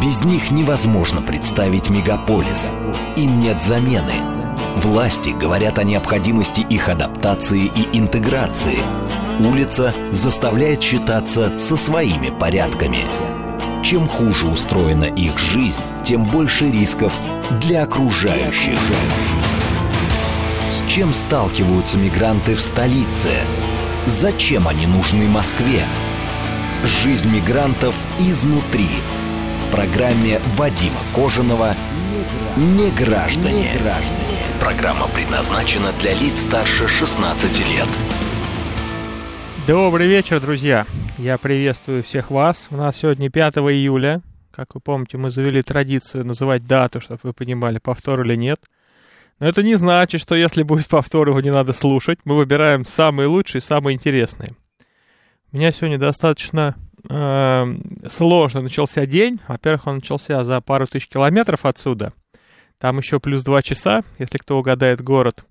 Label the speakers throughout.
Speaker 1: Без них невозможно представить мегаполис. Им нет замены. Власти говорят о необходимости их адаптации и интеграции. Улица заставляет считаться со своими порядками. Чем хуже устроена их жизнь, тем больше рисков для окружающих. С чем сталкиваются мигранты в столице? Зачем они нужны Москве? Жизнь мигрантов изнутри. Программе Вадима Кожаного «Не граждане». Программа предназначена для лиц старше 16 лет.
Speaker 2: Добрый вечер, друзья. Я приветствую всех вас. У нас сегодня 5 июля. Как вы помните, мы завели традицию называть дату, чтобы вы понимали, повтор или нет. Но это не значит, что если будет повтор, его не надо слушать. Мы выбираем самые лучшие, самые интересные. У меня сегодня достаточно э, сложно начался день. Во-первых, он начался за пару тысяч километров отсюда. Там еще плюс два часа, если кто угадает город.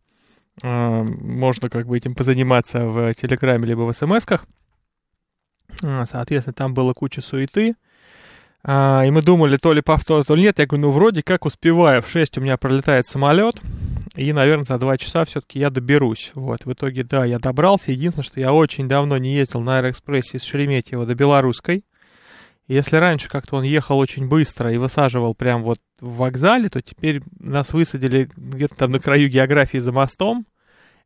Speaker 2: Э, можно как бы этим позаниматься в Телеграме либо в СМСках. Э, соответственно, там было куча суеты. А, и мы думали, то ли повтор, то ли нет. Я говорю, ну вроде как успеваю. В 6 у меня пролетает самолет. И, наверное, за 2 часа все-таки я доберусь. Вот, в итоге, да, я добрался. Единственное, что я очень давно не ездил на Аэроэкспрессе из Шереметьево до Белорусской. Если раньше как-то он ехал очень быстро и высаживал прям вот в вокзале, то теперь нас высадили где-то там на краю географии за мостом.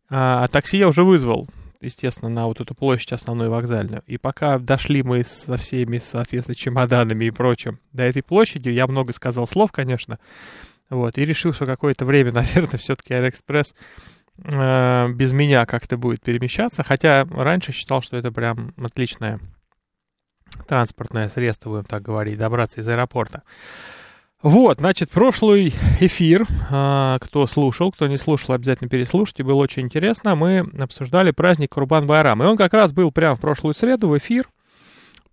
Speaker 2: А, а такси я уже вызвал естественно, на вот эту площадь основную вокзальную. И пока дошли мы со всеми, соответственно, чемоданами и прочим до этой площади, я много сказал слов, конечно, вот, и решил, что какое-то время, наверное, все-таки Аэроэкспресс э, без меня как-то будет перемещаться, хотя раньше считал, что это прям отличное транспортное средство, будем так говорить, добраться из аэропорта. Вот, значит, прошлый эфир, а, кто слушал, кто не слушал, обязательно переслушайте, было очень интересно. Мы обсуждали праздник Курбан Байрам, и он как раз был прямо в прошлую среду в эфир.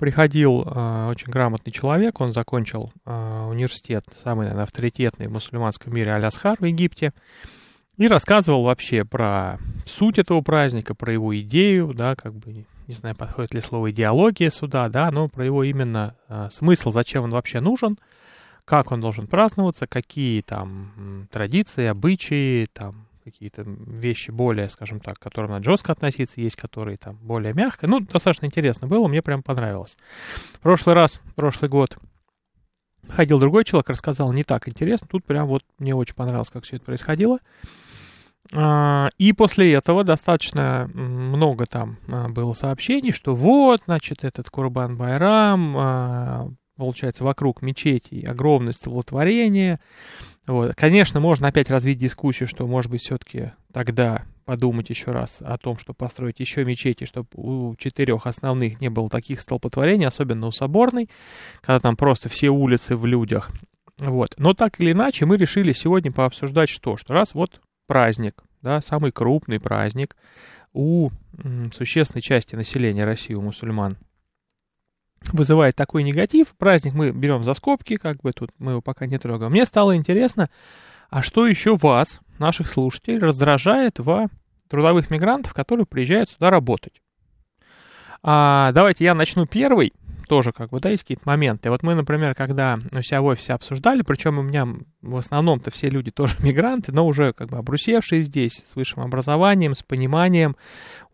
Speaker 2: Приходил э, очень грамотный человек, он закончил э, университет, самый, наверное, авторитетный в мусульманском мире Алясхар в Египте, и рассказывал вообще про суть этого праздника, про его идею, да, как бы, не знаю, подходит ли слово идеология сюда, да, но про его именно э, смысл, зачем он вообще нужен – как он должен праздноваться, какие там традиции, обычаи, там какие-то вещи более, скажем так, к которым надо жестко относиться, есть которые там более мягко. Ну, достаточно интересно было, мне прям понравилось. Прошлый раз, прошлый год, ходил другой человек, рассказал не так интересно. Тут прям вот мне очень понравилось, как все это происходило. А, и после этого достаточно много там а, было сообщений, что вот, значит, этот Курбан Байрам, а, получается, вокруг мечетей огромное столотворение. Вот. Конечно, можно опять развить дискуссию, что, может быть, все-таки тогда подумать еще раз о том, чтобы построить еще мечети, чтобы у четырех основных не было таких столпотворений, особенно у Соборной, когда там просто все улицы в людях. Вот. Но так или иначе, мы решили сегодня пообсуждать что? Что раз вот праздник, да, самый крупный праздник у м, существенной части населения России, у мусульман – вызывает такой негатив. Праздник мы берем за скобки, как бы тут мы его пока не трогаем. Мне стало интересно, а что еще вас, наших слушателей, раздражает в трудовых мигрантов, которые приезжают сюда работать? А, давайте я начну первый тоже как бы, да, есть какие-то моменты. Вот мы, например, когда у себя в офисе обсуждали, причем у меня в основном-то все люди тоже мигранты, но уже как бы обрусевшие здесь, с высшим образованием, с пониманием,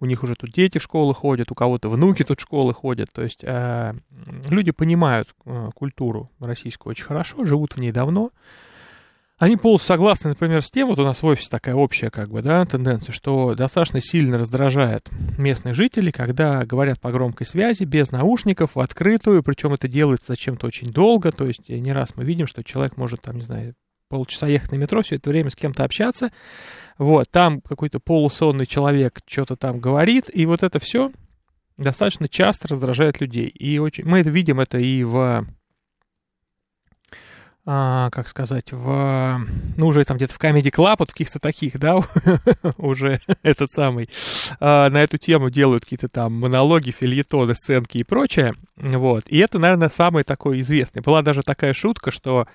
Speaker 2: у них уже тут дети в школы ходят, у кого-то внуки тут в школы ходят, то есть э, люди понимают э, культуру российскую очень хорошо, живут в ней давно, они полностью согласны, например, с тем, вот у нас в офисе такая общая, как бы, да, тенденция, что достаточно сильно раздражает местных жителей, когда говорят по громкой связи, без наушников, в открытую, причем это делается зачем-то очень долго, то есть не раз мы видим, что человек может, там, не знаю, полчаса ехать на метро, все это время с кем-то общаться, вот, там какой-то полусонный человек что-то там говорит, и вот это все достаточно часто раздражает людей, и очень, мы это видим это и в а, как сказать, в, ну, уже там где-то в Comedy Club, вот каких-то таких, да, уже этот самый, а, на эту тему делают какие-то там монологи, фильетоны, сценки и прочее, вот, и это, наверное, самый такой известный. Была даже такая шутка, что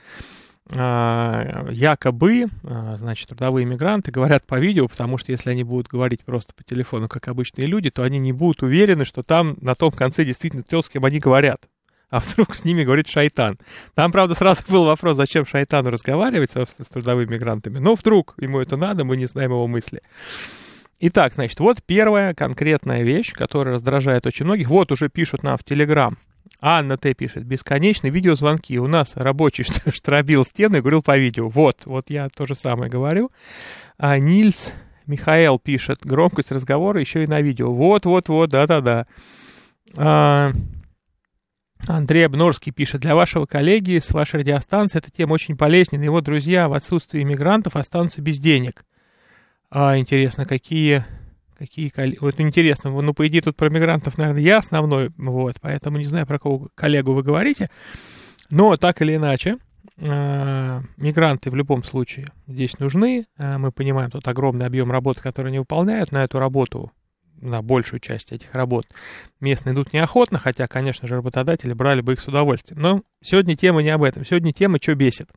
Speaker 2: а, якобы, а, значит, трудовые мигранты говорят по видео, потому что если они будут говорить просто по телефону, как обычные люди, то они не будут уверены, что там на том конце действительно то, с кем они говорят. А вдруг с ними говорит шайтан. Там, правда, сразу был вопрос, зачем шайтану разговаривать, собственно, с трудовыми мигрантами. Но вдруг ему это надо, мы не знаем его мысли. Итак, значит, вот первая конкретная вещь, которая раздражает очень многих. Вот уже пишут нам в Телеграм. Анна Т. пишет, бесконечные видеозвонки. У нас рабочий штробил стену и говорил по видео. Вот, вот я то же самое говорю. А Нильс Михаил пишет, громкость разговора еще и на видео. Вот, вот, вот, да-да-да. А, Андрей Обнорский пишет, для вашего коллеги с вашей радиостанции эта тема очень полезна. Его друзья в отсутствии иммигрантов останутся без денег. А, интересно, какие... Какие вот интересно, ну, по идее, тут про мигрантов, наверное, я основной, вот, поэтому не знаю, про кого коллегу вы говорите, но так или иначе, э, мигранты в любом случае здесь нужны, э, мы понимаем, тут огромный объем работы, который они выполняют, на эту работу, на большую часть этих работ местные идут неохотно, хотя, конечно же, работодатели брали бы их с удовольствием, но сегодня тема не об этом, сегодня тема, что бесит.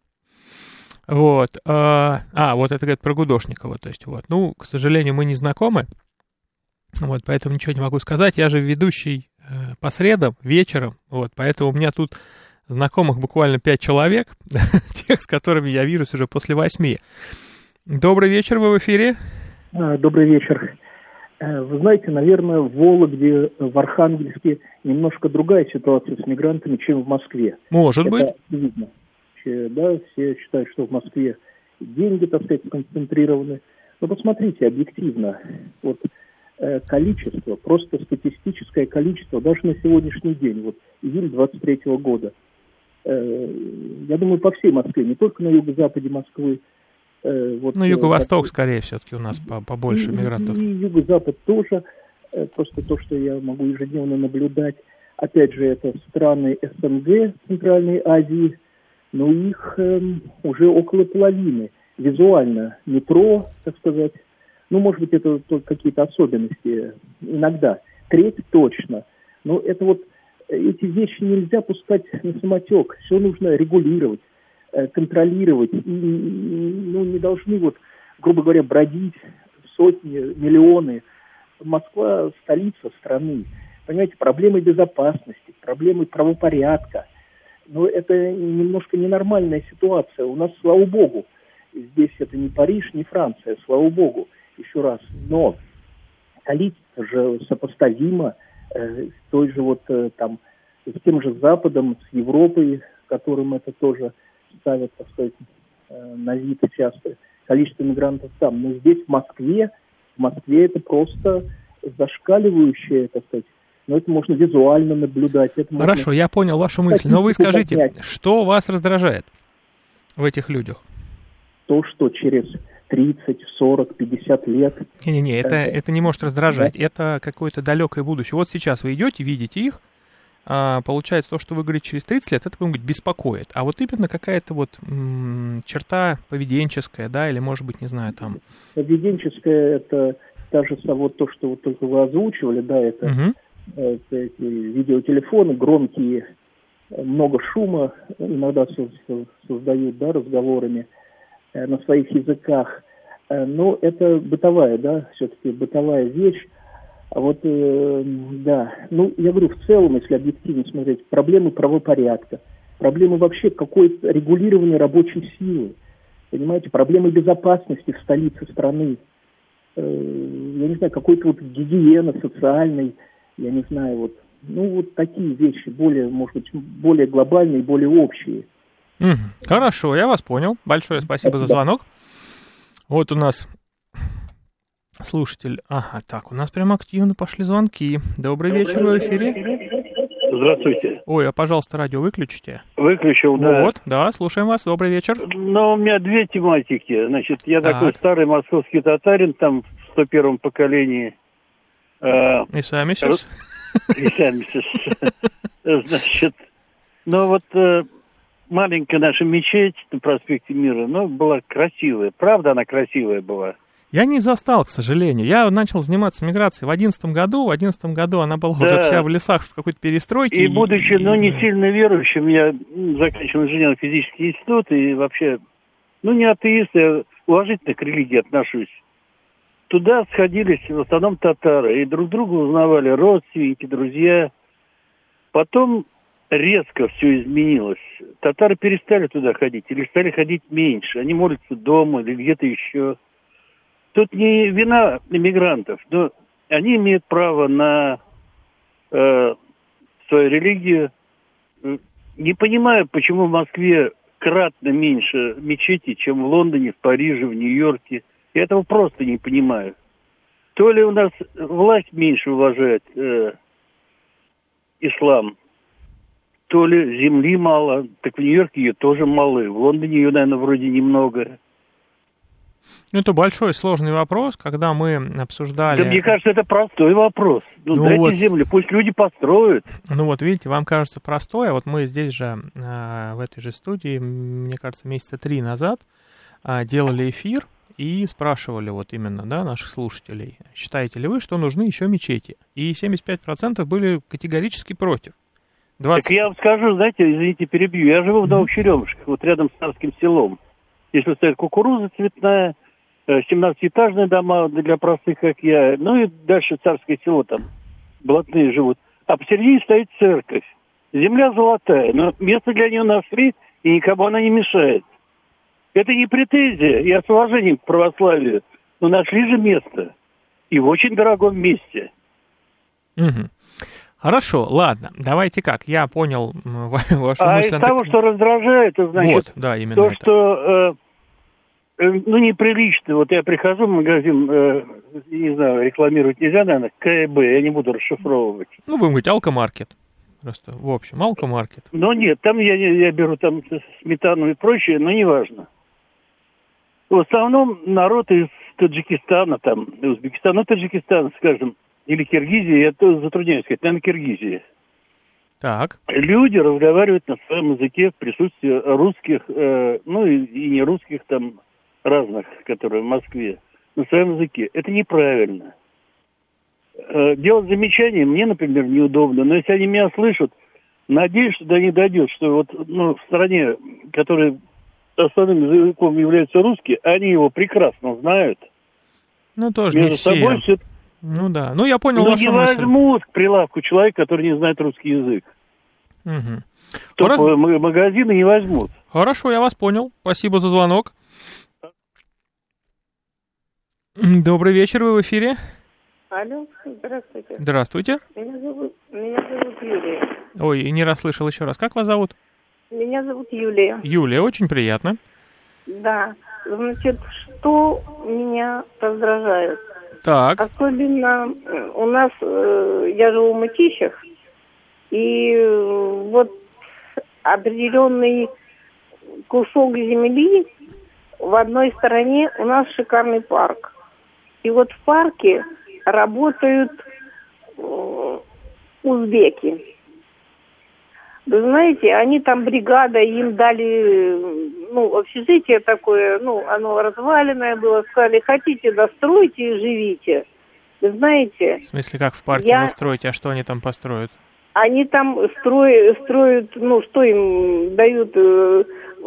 Speaker 2: Вот. А, а, вот это говорит про Гудошникова. То есть, вот. Ну, к сожалению, мы не знакомы. Вот, поэтому ничего не могу сказать. Я же ведущий э, по средам, вечером. Вот, поэтому у меня тут знакомых буквально пять человек, тех, с которыми я вижусь уже после восьми. Добрый вечер, вы в эфире.
Speaker 3: А, добрый вечер. Э, вы знаете, наверное, в Вологде, в Архангельске немножко другая ситуация с мигрантами, чем в Москве.
Speaker 2: Может Это быть.
Speaker 3: Видно да, все считают, что в Москве деньги, так сказать, сконцентрированы. Но посмотрите объективно, вот э, количество, просто статистическое количество, даже на сегодняшний день, вот июль 23 года, э, я думаю, по всей Москве, не только на юго-западе Москвы,
Speaker 2: вот, ну, юго-восток, скорее, все-таки у нас побольше и, мигрантов.
Speaker 3: И, и юго-запад тоже, просто то, что я могу ежедневно наблюдать. Опять же, это страны СНГ, Центральной Азии, но их э, уже около половины. Визуально метро, так сказать, ну, может быть, это только какие-то особенности иногда. Треть точно. Но это вот эти вещи нельзя пускать на самотек. Все нужно регулировать, э, контролировать. И ну, не должны, вот, грубо говоря, бродить сотни, миллионы. Москва – столица страны. Понимаете, проблемы безопасности, проблемы правопорядка – но это немножко ненормальная ситуация. У нас, слава богу, здесь это не Париж, не Франция, слава богу, еще раз. Но количество же сопоставимо э, с той же вот э, там, с тем же Западом, с Европой, которым это тоже ставят, так сказать, э, на вид часто, количество мигрантов там. Но здесь, в Москве, в Москве это просто зашкаливающее, так сказать, но это можно визуально наблюдать. Это
Speaker 2: Хорошо,
Speaker 3: можно...
Speaker 2: я понял вашу мысль, но вы скажите, поднять. что вас раздражает в этих людях?
Speaker 3: То, что через 30, 40, 50 лет...
Speaker 2: Не-не-не, это, это не может раздражать, да? это какое-то далекое будущее. Вот сейчас вы идете, видите их, получается, то, что вы говорите через 30 лет, это кого-нибудь беспокоит. А вот именно какая-то вот м- черта поведенческая, да, или, может быть, не знаю, там...
Speaker 3: Поведенческая, это даже вот то, что вот только вы озвучивали, да, это угу эти видеотелефоны громкие, много шума иногда создают да, разговорами э, на своих языках. Э, но это бытовая, да, все-таки бытовая вещь. А вот, э, да, ну, я говорю, в целом, если объективно смотреть, проблемы правопорядка, проблемы вообще какое-то регулирование рабочей силы, понимаете, проблемы безопасности в столице страны, я не знаю, какой-то вот гигиена социальной, я не знаю, вот, ну, вот такие вещи, более, может быть, более глобальные, более общие.
Speaker 2: Хорошо, я вас понял. Большое спасибо, спасибо. за звонок. Вот у нас слушатель. Ага, так, у нас прям активно пошли звонки. Добрый, Добрый вечер, вы в эфире.
Speaker 4: Здравствуйте.
Speaker 2: Ой, а пожалуйста, радио выключите.
Speaker 4: Выключил, да.
Speaker 2: Вот, да, слушаем вас. Добрый вечер.
Speaker 4: Ну, у меня две тематики. Значит, я так. такой старый московский татарин, там в 101-м поколении.
Speaker 2: Э, и сами сейчас?
Speaker 4: И сами сейчас. Значит, ну вот э, маленькая наша мечеть на проспекте Мира, ну, была красивая. Правда, она красивая была.
Speaker 2: Я не застал, к сожалению. Я начал заниматься миграцией в одиннадцатом году. В одиннадцатом году она была да. уже вся в лесах в какой-то перестройке.
Speaker 4: И, и будучи, ну, не сильно верующим, я заканчивал инженерно-физический институт и вообще, ну, не атеист, я уважительно к религии отношусь туда сходились в основном татары и друг друга узнавали родственники, друзья. Потом резко все изменилось. Татары перестали туда ходить или стали ходить меньше. Они молятся дома или где-то еще. Тут не вина иммигрантов, но они имеют право на э, свою религию. Не понимаю, почему в Москве кратно меньше мечети, чем в Лондоне, в Париже, в Нью-Йорке. Я этого просто не понимаю. То ли у нас власть меньше уважает э, ислам, то ли земли мало. Так в Нью-Йорке ее тоже мало. В Лондоне ее, наверное, вроде немного.
Speaker 2: Ну, это большой сложный вопрос, когда мы обсуждали...
Speaker 4: Да мне кажется, это простой вопрос. Ну, ну дайте вот... землю, пусть люди построят.
Speaker 2: Ну вот, видите, вам кажется простой, а вот мы здесь же, а, в этой же студии, мне кажется, месяца три назад а, делали эфир и спрашивали вот именно, да, наших слушателей, считаете ли вы, что нужны еще мечети? И 75% были категорически против.
Speaker 4: 20... Так я вам скажу, знаете, извините, перебью, я живу в Новых Черемушках, вот рядом с Царским селом. Если стоит кукуруза цветная, 17-этажные э, дома для простых, как я, ну и дальше царское село там, блатные живут. А посередине стоит церковь. Земля золотая, но место для нее нашли, и никому она не мешает. Это не претензия, я с уважением к православию, но нашли же место. И в очень дорогом месте.
Speaker 2: Угу. Хорошо, ладно, давайте как, я понял
Speaker 4: вашу а мысль. А из того, что раздражает, это значит, вот, да, именно то, это. что Э, ну, неприлично. Вот я прихожу в магазин, э, не знаю, рекламировать нельзя, наверное, КБ, я не буду расшифровывать.
Speaker 2: Ну, будем говорить, алкомаркет. Просто, в общем, алкомаркет.
Speaker 4: Ну, нет, там я, я беру там сметану и прочее, но неважно. В основном народ из Таджикистана, там, Узбекистана, ну, Таджикистан, скажем, или Киргизии, я тоже затрудняюсь сказать, наверное, Киргизии.
Speaker 2: Так.
Speaker 4: Люди разговаривают на своем языке в присутствии русских, э, ну и, и не русских там разных, которые в Москве, на своем языке. Это неправильно. Э, делать замечания мне, например, неудобно, но если они меня слышат, надеюсь, что до них дойдет, что вот ну, в стране, которая основным языком является русский, они его прекрасно знают.
Speaker 2: Ну, тоже Между не все. собой все... Ну да, ну я понял ну, вашу
Speaker 4: не мысль. возьмут к прилавку человека, который не знает русский язык.
Speaker 2: Угу.
Speaker 4: Топовые Хор... магазины не возьмут.
Speaker 2: Хорошо, я вас понял. Спасибо за звонок. Добрый вечер, вы в эфире.
Speaker 5: Алло, здравствуйте.
Speaker 2: Здравствуйте.
Speaker 5: Меня зовут, меня зовут Юлия.
Speaker 2: Ой, не расслышал еще раз. Как вас зовут?
Speaker 5: Меня зовут Юлия.
Speaker 2: Юлия, очень приятно.
Speaker 5: Да, значит, что меня раздражает?
Speaker 2: Так.
Speaker 5: Особенно э, у нас, э, я живу в Мытищах, и э, вот определенный кусок земли в одной стороне у нас шикарный парк. И вот в парке работают э, узбеки. Вы знаете, они там бригада, им дали, ну, общежитие такое, ну, оно разваленное было, сказали, хотите, достройте и живите. Вы знаете...
Speaker 2: В смысле, как в парке я... достроить, а что они там построят?
Speaker 5: Они там строят, строят, ну, что им дают, э,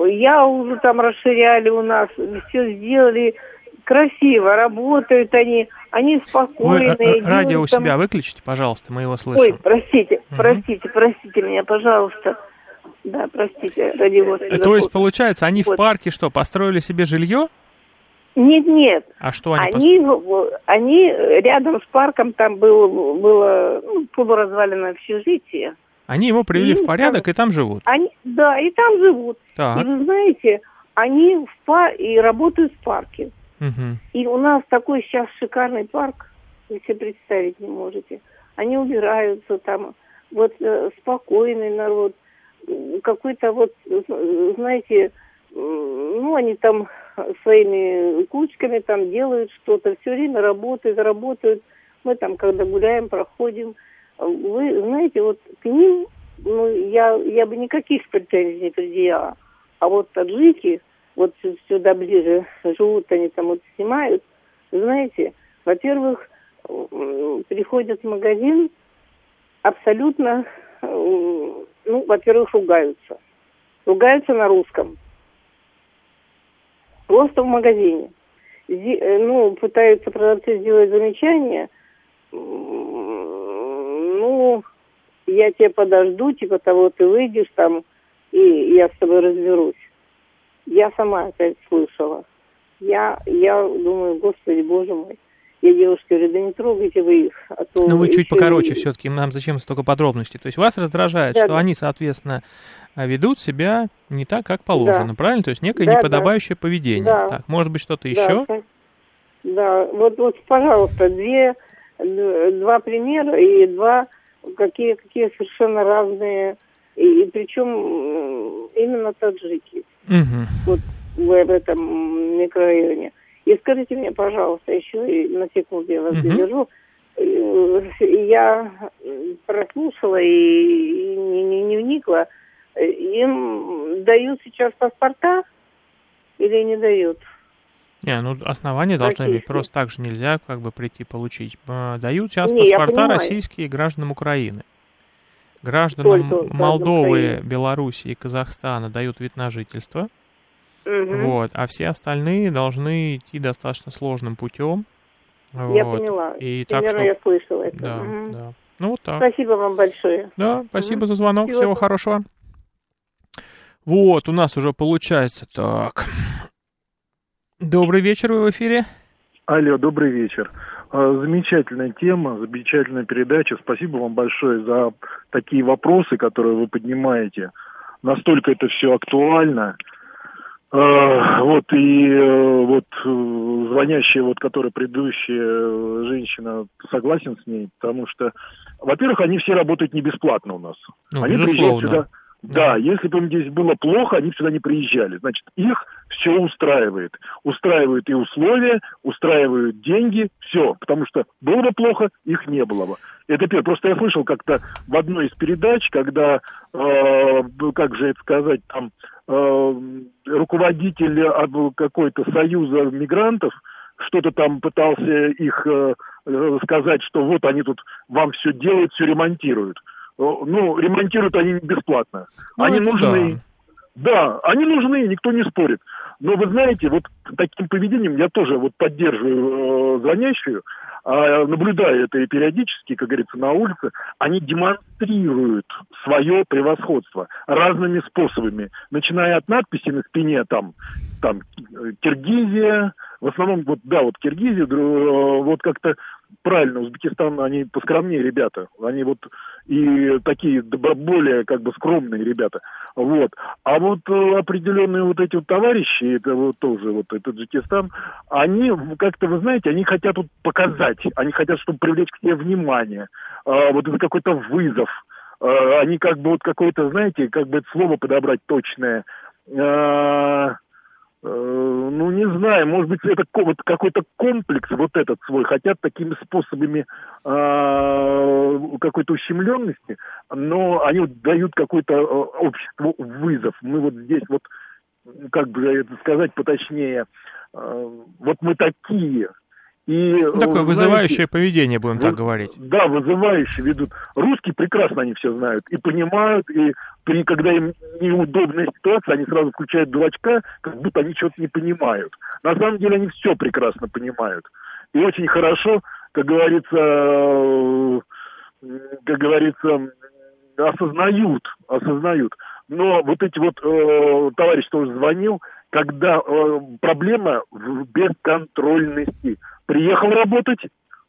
Speaker 5: я уже там расширяли у нас, все сделали, красиво, работают они, они спокойные. Вы
Speaker 2: радио у себя выключите, пожалуйста, мы его слышим. Ой,
Speaker 5: простите, угу. простите, простите меня, пожалуйста. Да, простите, ради Господа.
Speaker 2: То есть, получается, они вот. в парке что, построили себе жилье?
Speaker 5: Нет, нет.
Speaker 2: А что они
Speaker 5: Они, построили? они рядом с парком, там было, было ну, полуразваленное общежитие.
Speaker 2: Они его привели и в порядок там, и там живут?
Speaker 5: Они, да, и там живут.
Speaker 2: Так.
Speaker 5: И вы знаете, они в пар... и работают в парке.
Speaker 2: Угу.
Speaker 5: И у нас такой сейчас шикарный парк, вы себе представить не можете. Они убираются там, вот э, спокойный народ, какой-то вот, знаете, ну, они там своими кучками там делают что-то, все время работают, работают. Мы там, когда гуляем, проходим. Вы знаете, вот к ним, ну, я, я бы никаких претензий не предъявила. А вот таджики, вот сюда ближе живут, они там вот снимают, знаете, во-первых, приходят в магазин, абсолютно, ну, во-первых, ругаются. Ругаются на русском. Просто в магазине. Э, ну, пытаются продавцы сделать замечания. Ну, я тебя подожду, типа того, ты выйдешь там, и я с тобой разберусь. Я сама опять слышала. Я, я думаю, господи, боже мой. Я девушке говорю, да не трогайте вы их. А то
Speaker 2: Ну, вы чуть покороче
Speaker 5: и-
Speaker 2: все-таки, нам зачем столько подробностей. То есть вас раздражает,
Speaker 5: Да,
Speaker 2: что
Speaker 5: да.
Speaker 2: они, соответственно, ведут себя не так, как положено, правильно? То есть некое
Speaker 5: Да, да.
Speaker 2: неподобающее поведение.
Speaker 5: Да.
Speaker 2: Так, может быть, что-то
Speaker 5: Да,
Speaker 2: еще?
Speaker 5: ка- Да, вот, вот, пожалуйста, две, два примера и два какие, какие совершенно разные, и, и причем именно таджики
Speaker 2: Мгм.
Speaker 5: вот в, этом микрорайоне. И скажите мне, пожалуйста, еще на секунду я вас
Speaker 2: Мгм.
Speaker 5: задержу. Э, Я прослушала и, не, не, не вникла. Им дают сейчас паспорта или не дают?
Speaker 2: Не, ну основания должны быть. Просто так же нельзя как бы прийти получить. Дают сейчас
Speaker 5: Не,
Speaker 2: паспорта российские гражданам Украины. Гражданам
Speaker 5: Только
Speaker 2: Молдовы. Белоруссии и Казахстана дают вид на жительство.
Speaker 5: Мгм.
Speaker 2: Вот, а все остальные должны идти достаточно сложным путем.
Speaker 5: Я
Speaker 2: Вот.
Speaker 5: поняла.
Speaker 2: И так что-
Speaker 5: я слышала это.
Speaker 2: Да,
Speaker 5: Мгм.
Speaker 2: да. Ну вот так.
Speaker 5: Спасибо вам большое.
Speaker 2: Да, спасибо
Speaker 5: Мгм.
Speaker 2: за звонок.
Speaker 5: Всего
Speaker 2: Всего хорошего. Вот, у нас уже получается так. Добрый вечер, вы в эфире.
Speaker 6: Алло, добрый вечер. А, Замечательная тема, замечательная передача. Спасибо вам большое за такие вопросы, которые вы поднимаете. Настолько это все актуально. А, Вот и э, вот э, звонящая, вот которая предыдущая э, женщина, согласен с ней, потому что, во-первых, они все работают не бесплатно у нас.
Speaker 2: Ну,
Speaker 6: они приезжают
Speaker 2: безусловно.
Speaker 6: сюда. Да, если бы им здесь было плохо, они сюда не приезжали. Значит, их все устраивает. Устраивают и условия, устраивают деньги, все. Потому что было бы плохо, их не было бы. Это первое. Просто я слышал как-то в одной из передач, когда, э, ну, как же это сказать, там э, руководитель об- какой-то союза мигрантов что-то там пытался их э, э, сказать, что вот они тут вам все делают, все ремонтируют. Э, Ну, ремонтируют они бесплатно.
Speaker 2: Ну,
Speaker 6: они нужны. Да, они нужны, никто не спорит. Но вы знаете, вот таким поведением я тоже вот поддерживаю э, звонящую, а, наблюдаю это и периодически, как говорится, на улице, они демонстрируют свое превосходство разными способами, начиная от надписи на спине, там, там э, Киргизия, в основном, вот, да, вот Киргизия, э, вот как-то правильно, Узбекистан, они поскромнее ребята, они вот и такие более как бы скромные ребята, вот. А вот э, определенные вот эти вот товарищи, это вот тоже вот этот Таджикистан, они как-то, вы знаете, они хотят вот показать, они хотят, чтобы привлечь к себе внимание, А, вот это какой-то вызов, А, они как бы вот какое-то, знаете, как бы это слово подобрать точное, А, ну, не знаю, может быть, это вот какой-то комплекс вот этот свой, хотят такими способами а, какой-то ущемленности, но они вот дают какой-то э, обществу вызов. Мы вот здесь вот, как бы это сказать поточнее, э, вот мы такие. И,
Speaker 2: Ну, такое
Speaker 6: э,
Speaker 2: вызывающее
Speaker 6: знаете,
Speaker 2: поведение, будем так
Speaker 6: вы-
Speaker 2: говорить.
Speaker 6: Да, вызывающе ведут. Русские прекрасно они все знают и понимают, и при, когда им неудобная ситуация, они сразу включают дурачка, как будто они что-то не понимают. На самом деле они все прекрасно понимают. И очень хорошо, как говорится, э, как говорится, осознают, осознают. Но вот эти вот э, товарищ тоже звонил, когда э, проблема в бесконтрольности. Приехал работать,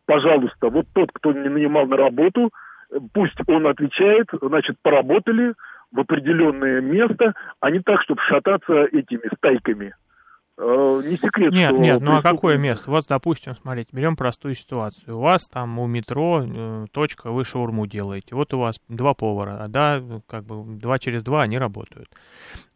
Speaker 6: пожалуйста, вот тот, кто не нанимал на работу, э, пусть он отвечает, значит, поработали в определенное место, а не так, чтобы шататься этими стайками. Э, Не секрет,
Speaker 2: Нет,
Speaker 6: что
Speaker 2: нет, ну а какое место? Вот, допустим, смотрите, берем простую ситуацию. У вас там у метро э, точка, вы шаурму делаете. Вот у вас два повара, а да, как бы два через два они работают.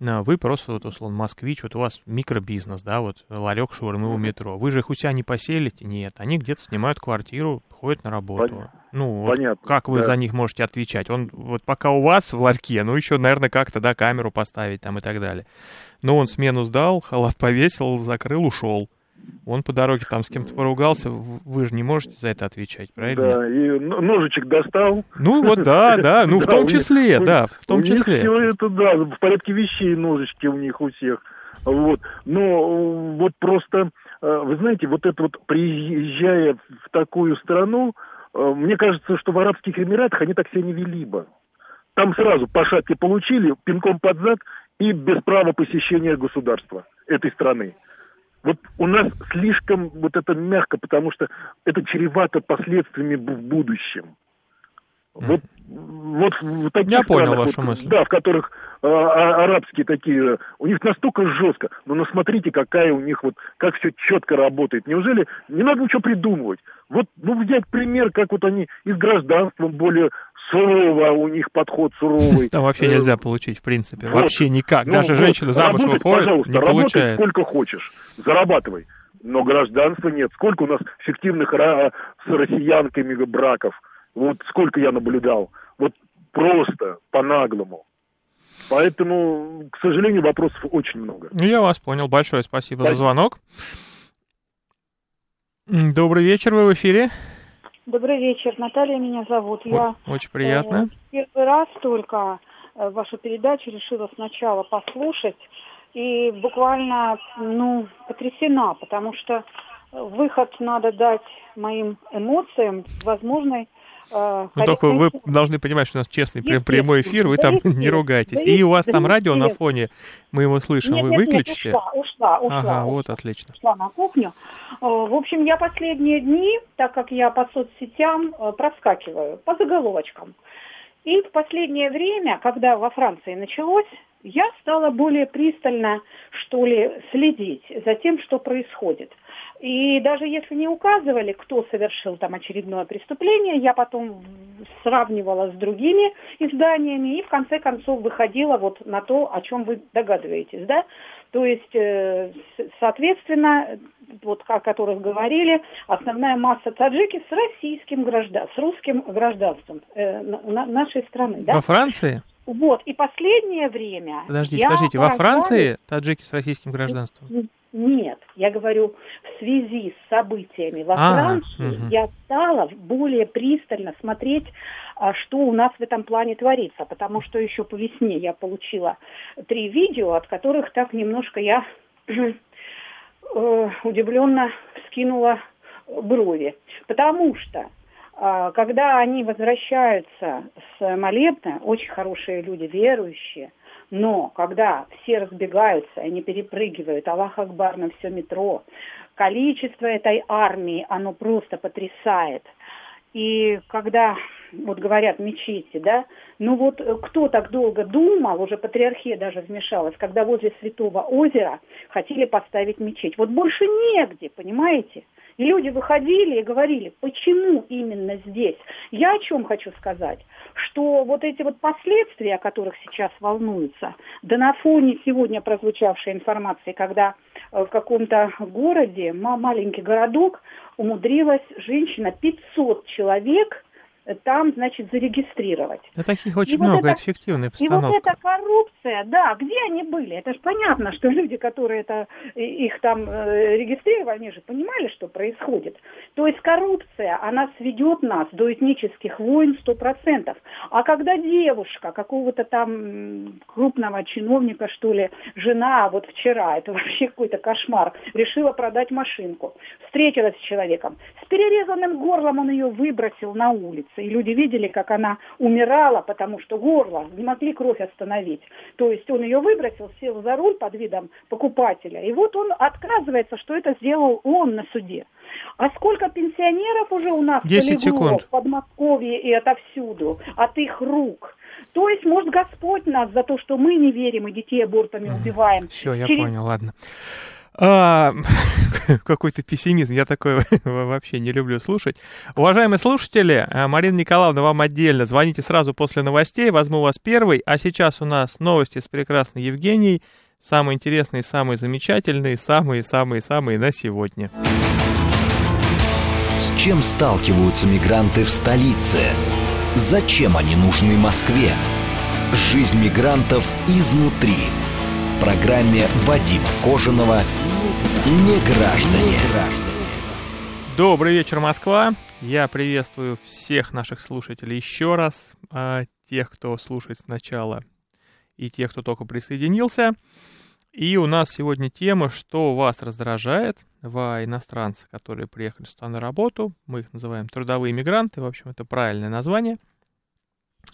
Speaker 2: А Вы просто, вот, условно, москвич, вот у вас микробизнес, да, вот ларек шаурмы у метро. Вы же их у себя не поселите? Нет, они где-то снимают квартиру, ходят на работу.
Speaker 6: Понятно.
Speaker 2: Ну, вот
Speaker 6: Понятно,
Speaker 2: как вы
Speaker 6: да.
Speaker 2: за них можете отвечать? Он вот пока у вас в ларьке, ну еще, наверное, как-то, да, камеру поставить там и так далее. Но он смену сдал, халат повесил, закрыл, ушел. Он по дороге там с кем-то поругался, вы же не можете за это отвечать, правильно?
Speaker 6: Да, и н- ножичек достал.
Speaker 2: Ну вот да, да, ну в том
Speaker 6: у
Speaker 2: числе,
Speaker 6: у-
Speaker 2: да, в том
Speaker 6: у них
Speaker 2: числе.
Speaker 6: все это, да, в порядке вещей ножички у них у всех. Вот. Но э, вот просто, э, вы знаете, вот это вот приезжая в такую страну, мне кажется, что в Арабских Эмиратах они так себя не вели бы. там сразу по шапке получили, пинком под зад и без права посещения государства этой страны. Вот у нас слишком вот это мягко, потому что это чревато последствиями в будущем. Вот, вот в таких
Speaker 2: Я понял
Speaker 6: странах,
Speaker 2: вашу
Speaker 6: вот,
Speaker 2: мысль.
Speaker 6: Да, в которых э, а- арабские такие, у них настолько жестко. Но ну, смотрите, какая у них вот, как все четко работает. Неужели не надо ничего придумывать? Вот, ну, взять пример, как вот они и с гражданством более сурово, у них подход суровый.
Speaker 2: Там вообще
Speaker 6: Э,
Speaker 2: нельзя получить, в принципе.
Speaker 6: вот.
Speaker 2: Вообще никак.
Speaker 6: ну,
Speaker 2: Даже
Speaker 6: вот,
Speaker 2: женщина замуж выходит,
Speaker 6: пожалуйста,
Speaker 2: не
Speaker 6: работай
Speaker 2: получает.
Speaker 6: сколько хочешь, зарабатывай. Но гражданства нет. Сколько у нас фиктивных с россиянками браков? Вот сколько я наблюдал. Вот просто по-наглому. Поэтому, к сожалению, вопросов очень много.
Speaker 2: Ну, я вас понял. Большое спасибо за
Speaker 6: Спасибо.
Speaker 2: звонок. М, Добрый вечер, вы в эфире.
Speaker 7: Добрый вечер, Наталья меня зовут. Я
Speaker 2: Очень приятно.
Speaker 7: э, первый раз только э, вашу передачу решила сначала послушать и буквально, ну, потрясена, потому что э, выход надо дать моим эмоциям, возможной
Speaker 2: Ну, только вы должны понимать, что у нас честный прям прямой эфир, вы там не ругайтесь. И у вас там радио на фоне, мы его слышим, вы
Speaker 7: нет,
Speaker 2: выключите?
Speaker 7: ушла, ушла, ушла.
Speaker 2: Ага,
Speaker 7: ушла.
Speaker 2: вот отлично.
Speaker 7: Шла на кухню. Э, В общем, я последние дни, так как я по соцсетям э, проскакиваю, по заголовочкам. И в последнее время, когда во Франции началось, я стала более пристально, что ли, следить за тем, что происходит. И даже если не указывали, кто совершил там очередное преступление, я потом сравнивала с другими изданиями и в конце концов выходила вот на то, о чем вы догадываетесь, да? То есть, э, соответственно, вот о которых говорили, основная масса таджики с российским гражданством, с русским гражданством э, на- на- нашей страны, да?
Speaker 2: Во Франции?
Speaker 7: Вот, и последнее время...
Speaker 2: Подождите, подождите, во Франции таджики с российским гражданством?
Speaker 7: Нет, я говорю, в связи с событиями во
Speaker 2: А,
Speaker 7: Франции
Speaker 2: мгм.
Speaker 7: я стала более пристально смотреть, а, что у нас в этом плане творится, потому что еще по весне я получила три видео, от которых так немножко я э, удивленно вскинула брови. Потому что когда они возвращаются с молебна, очень хорошие люди, верующие, но когда все разбегаются, они перепрыгивают, Аллах Акбар на все метро, количество этой армии, оно просто потрясает. И когда вот говорят мечети, да, ну вот э, кто так долго думал, уже патриархия даже вмешалась, когда возле Святого озера хотели поставить мечеть. Вот больше негде, понимаете? И люди выходили и говорили, почему именно здесь? Я о чем хочу сказать? Что вот эти вот последствия, о которых сейчас волнуются, да на фоне сегодня прозвучавшей информации, когда э, в каком-то городе, ма- маленький городок, умудрилась женщина 500 человек там, значит, зарегистрировать.
Speaker 2: Да таких очень
Speaker 7: И вот
Speaker 2: много,
Speaker 7: это-
Speaker 2: это фиктивная
Speaker 7: И вот
Speaker 2: постановка.
Speaker 7: эта коррупция, да, где они были? Это же понятно, что люди, которые это, их там э, регистрировали, они же понимали, что происходит. То есть коррупция, она сведет нас до этнических войн сто процентов. А когда девушка какого-то там крупного чиновника, что ли, жена, вот вчера, это вообще какой-то кошмар, решила продать машинку, встретилась с человеком, с перерезанным горлом он ее выбросил на улицу, и люди видели, как она умирала, потому что горло не могли кровь остановить. То есть он ее выбросил, сел за руль под видом покупателя, и вот он отказывается, что это сделал он на суде. А сколько пенсионеров уже у нас
Speaker 2: 10
Speaker 7: полегло
Speaker 2: секунд.
Speaker 7: в Подмосковье и отовсюду, от их рук. То есть, может, Господь нас за то, что мы не верим и детей абортами убиваем.
Speaker 2: Все, я
Speaker 7: через
Speaker 2: понял, ладно. А, какой-то пессимизм, я такое вообще не люблю слушать. Уважаемые слушатели, а, Марина Николаевна, вам отдельно. Звоните сразу после новостей, возьму вас первый. А сейчас у нас новости с прекрасной Евгенией. Самые интересные, самые замечательные, самые-самые-самые на сегодня.
Speaker 1: С чем сталкиваются мигранты в столице? Зачем они нужны Москве? Жизнь мигрантов изнутри. Программе Вадима Кожаного «Не граждане».
Speaker 2: Добрый вечер, Москва. Я приветствую всех наших слушателей еще раз. а, Тех, кто слушает сначала, и тех, кто только присоединился. И у нас сегодня тема, что вас раздражает в иностранцах, которые приехали сюда на работу. Мы их называем трудовые мигранты. В общем, это правильное название.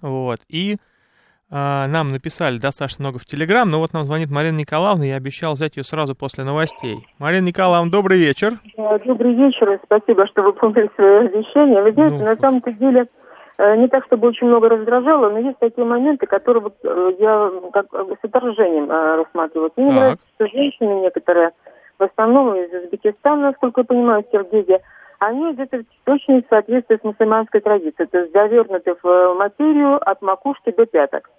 Speaker 2: Вот. И нам написали достаточно много в Телеграм, но вот нам звонит Марина Николаевна, я обещал взять ее сразу после новостей. Марина Николаевна, добрый вечер.
Speaker 8: Добрый вечер, и спасибо, что вы помнили свое обещание. Вы знаете, ну, на самом-то деле э, не так, чтобы очень много раздражало, но есть такие моменты, которые вот э, я как с отторжением э, рассматриваю. Мне так. нравится, что женщины некоторые, в основном из Узбекистана, насколько я понимаю, Киргизии, они где-то в соответствии с мусульманской традицией, то есть завернуты в материю от макушки до пяток.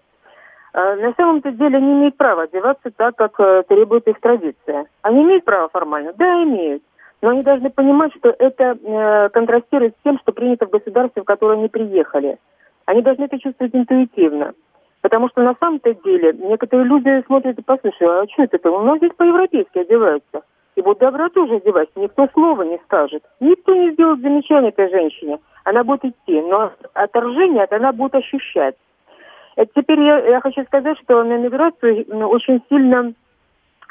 Speaker 8: Э, на самом-то деле они имеют право одеваться так, как э, требует их традиция. Они имеют право формально? Да, имеют. Но они должны понимать, что это э, контрастирует с тем, что принято в государстве, в которое они приехали. Они должны это чувствовать интуитивно. Потому что на самом-то деле некоторые люди смотрят и послушают, а что это? У нас здесь по-европейски одеваются. И вот добра тоже одеваться, никто слова не скажет. Никто не сделает замечания этой женщине. Она будет идти, но отторжение это она будет ощущать. Это теперь я, я хочу сказать, что на миграцию ну, очень сильно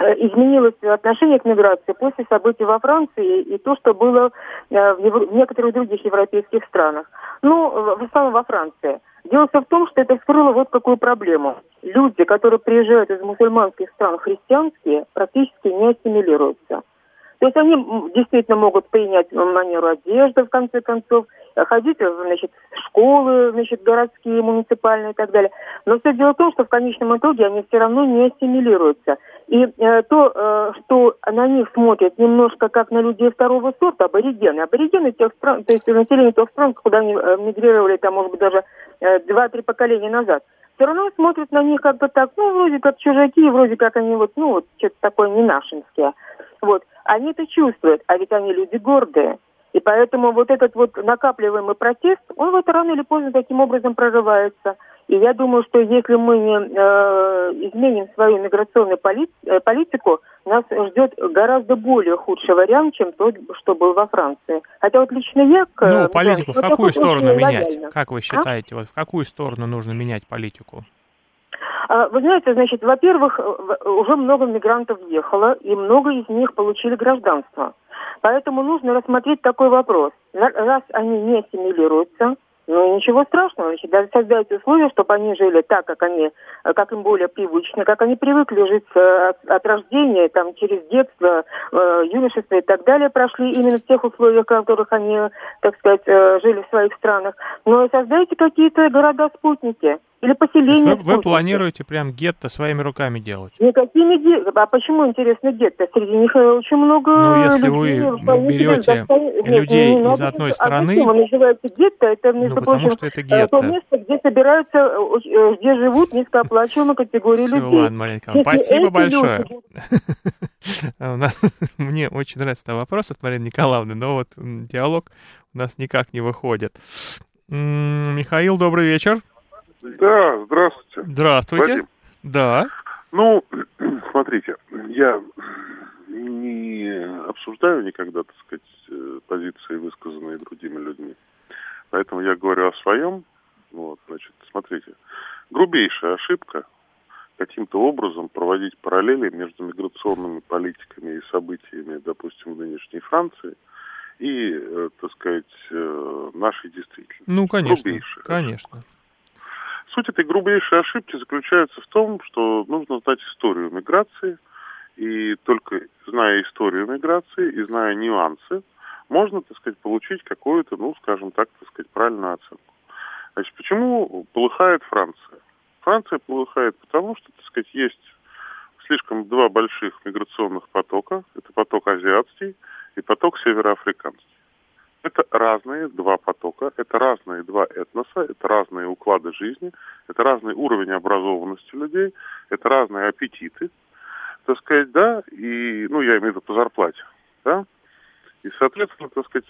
Speaker 8: э, изменилось отношение к миграции после событий во Франции и то, что было э, в, в некоторых других европейских странах. Ну, в основном во Франции. Дело в том, что это вскрыло вот какую проблему. Люди, которые приезжают из мусульманских стран христианские, практически не ассимилируются. То есть они действительно могут принять манеру одежды, в конце концов, ходить значит, в школы значит, городские, муниципальные и так далее. Но все дело в том, что в конечном итоге они все равно не ассимилируются. И э, то, э, что на них смотрят немножко как на людей второго сорта, аборигены. Аборигены тех стран, то есть население тех стран, куда они э, мигрировали, там, может быть, даже э, два-три поколения назад все равно смотрят на них как бы так, ну, вроде как чужаки, вроде как они вот, ну, вот, что-то такое не нашинское. Вот. Они это чувствуют, а ведь они люди гордые. И поэтому вот этот вот накапливаемый протест, он вот рано или поздно таким образом прорывается. И я думаю, что если мы не э, изменим свою миграционную поли э, политику, нас ждет гораздо более худший вариант, чем тот, что был во Франции. Хотя вот лично я...
Speaker 2: Ну, политику да, в какую сторону менять? Лояльно. Как вы а? считаете, а? вот в какую сторону нужно менять политику?
Speaker 8: А, вы знаете, значит, во-первых, уже много мигрантов въехало, и много из них получили гражданство. Поэтому нужно рассмотреть такой вопрос. Раз они не ассимилируются, ну, ничего страшного, значит, даже создать условия, чтобы они жили так, как они, как им более привычно, как они привыкли жить э, от, от рождения, там, через детство, э, юношество и так далее, прошли именно в тех условиях, в которых они, так сказать, э, жили в своих странах. Но создайте какие-то города-спутники, или поселение.
Speaker 2: Вы, вы планируете прям гетто своими руками делать?
Speaker 8: Никакими гетто. А почему, интересно, гетто? Среди них очень много
Speaker 2: Ну, если людей, вы берете людей Нет, из одной страны... А
Speaker 8: почему называется гетто? Это,
Speaker 2: между ну, потому что это гетто.
Speaker 8: то место, где собираются, э, где живут низкооплачиваемые категории Все, людей.
Speaker 2: ладно, Маринка, спасибо большое. Мне очень нравится вопрос от Марины Николаевны, но вот диалог у нас никак не выходит. Михаил, добрый вечер.
Speaker 9: Да, здравствуйте.
Speaker 2: Здравствуйте. Вадим. Да.
Speaker 9: Ну, смотрите, я не обсуждаю никогда, так сказать, э, позиции, высказанные другими людьми. Поэтому я говорю о своем. Вот, значит, смотрите, грубейшая ошибка каким-то образом проводить параллели между миграционными политиками и событиями, допустим, в нынешней Франции и, э, так сказать, э, нашей действительности.
Speaker 2: Ну, конечно, грубейшая конечно. Ошибка.
Speaker 9: Суть этой грубейшей ошибки заключается в том, что нужно знать историю миграции, и только зная историю миграции и зная нюансы, можно, так сказать, получить какую-то, ну, скажем так, так сказать, правильную оценку. Значит, почему полыхает Франция? Франция полыхает потому, что, так сказать, есть слишком два больших миграционных потока. Это поток азиатский и поток североафриканский. Это разные два потока, это разные два этноса, это разные уклады жизни, это разный уровень образованности людей, это разные аппетиты, так сказать, да, и, ну, я имею в виду по зарплате, да, и, соответственно, так сказать,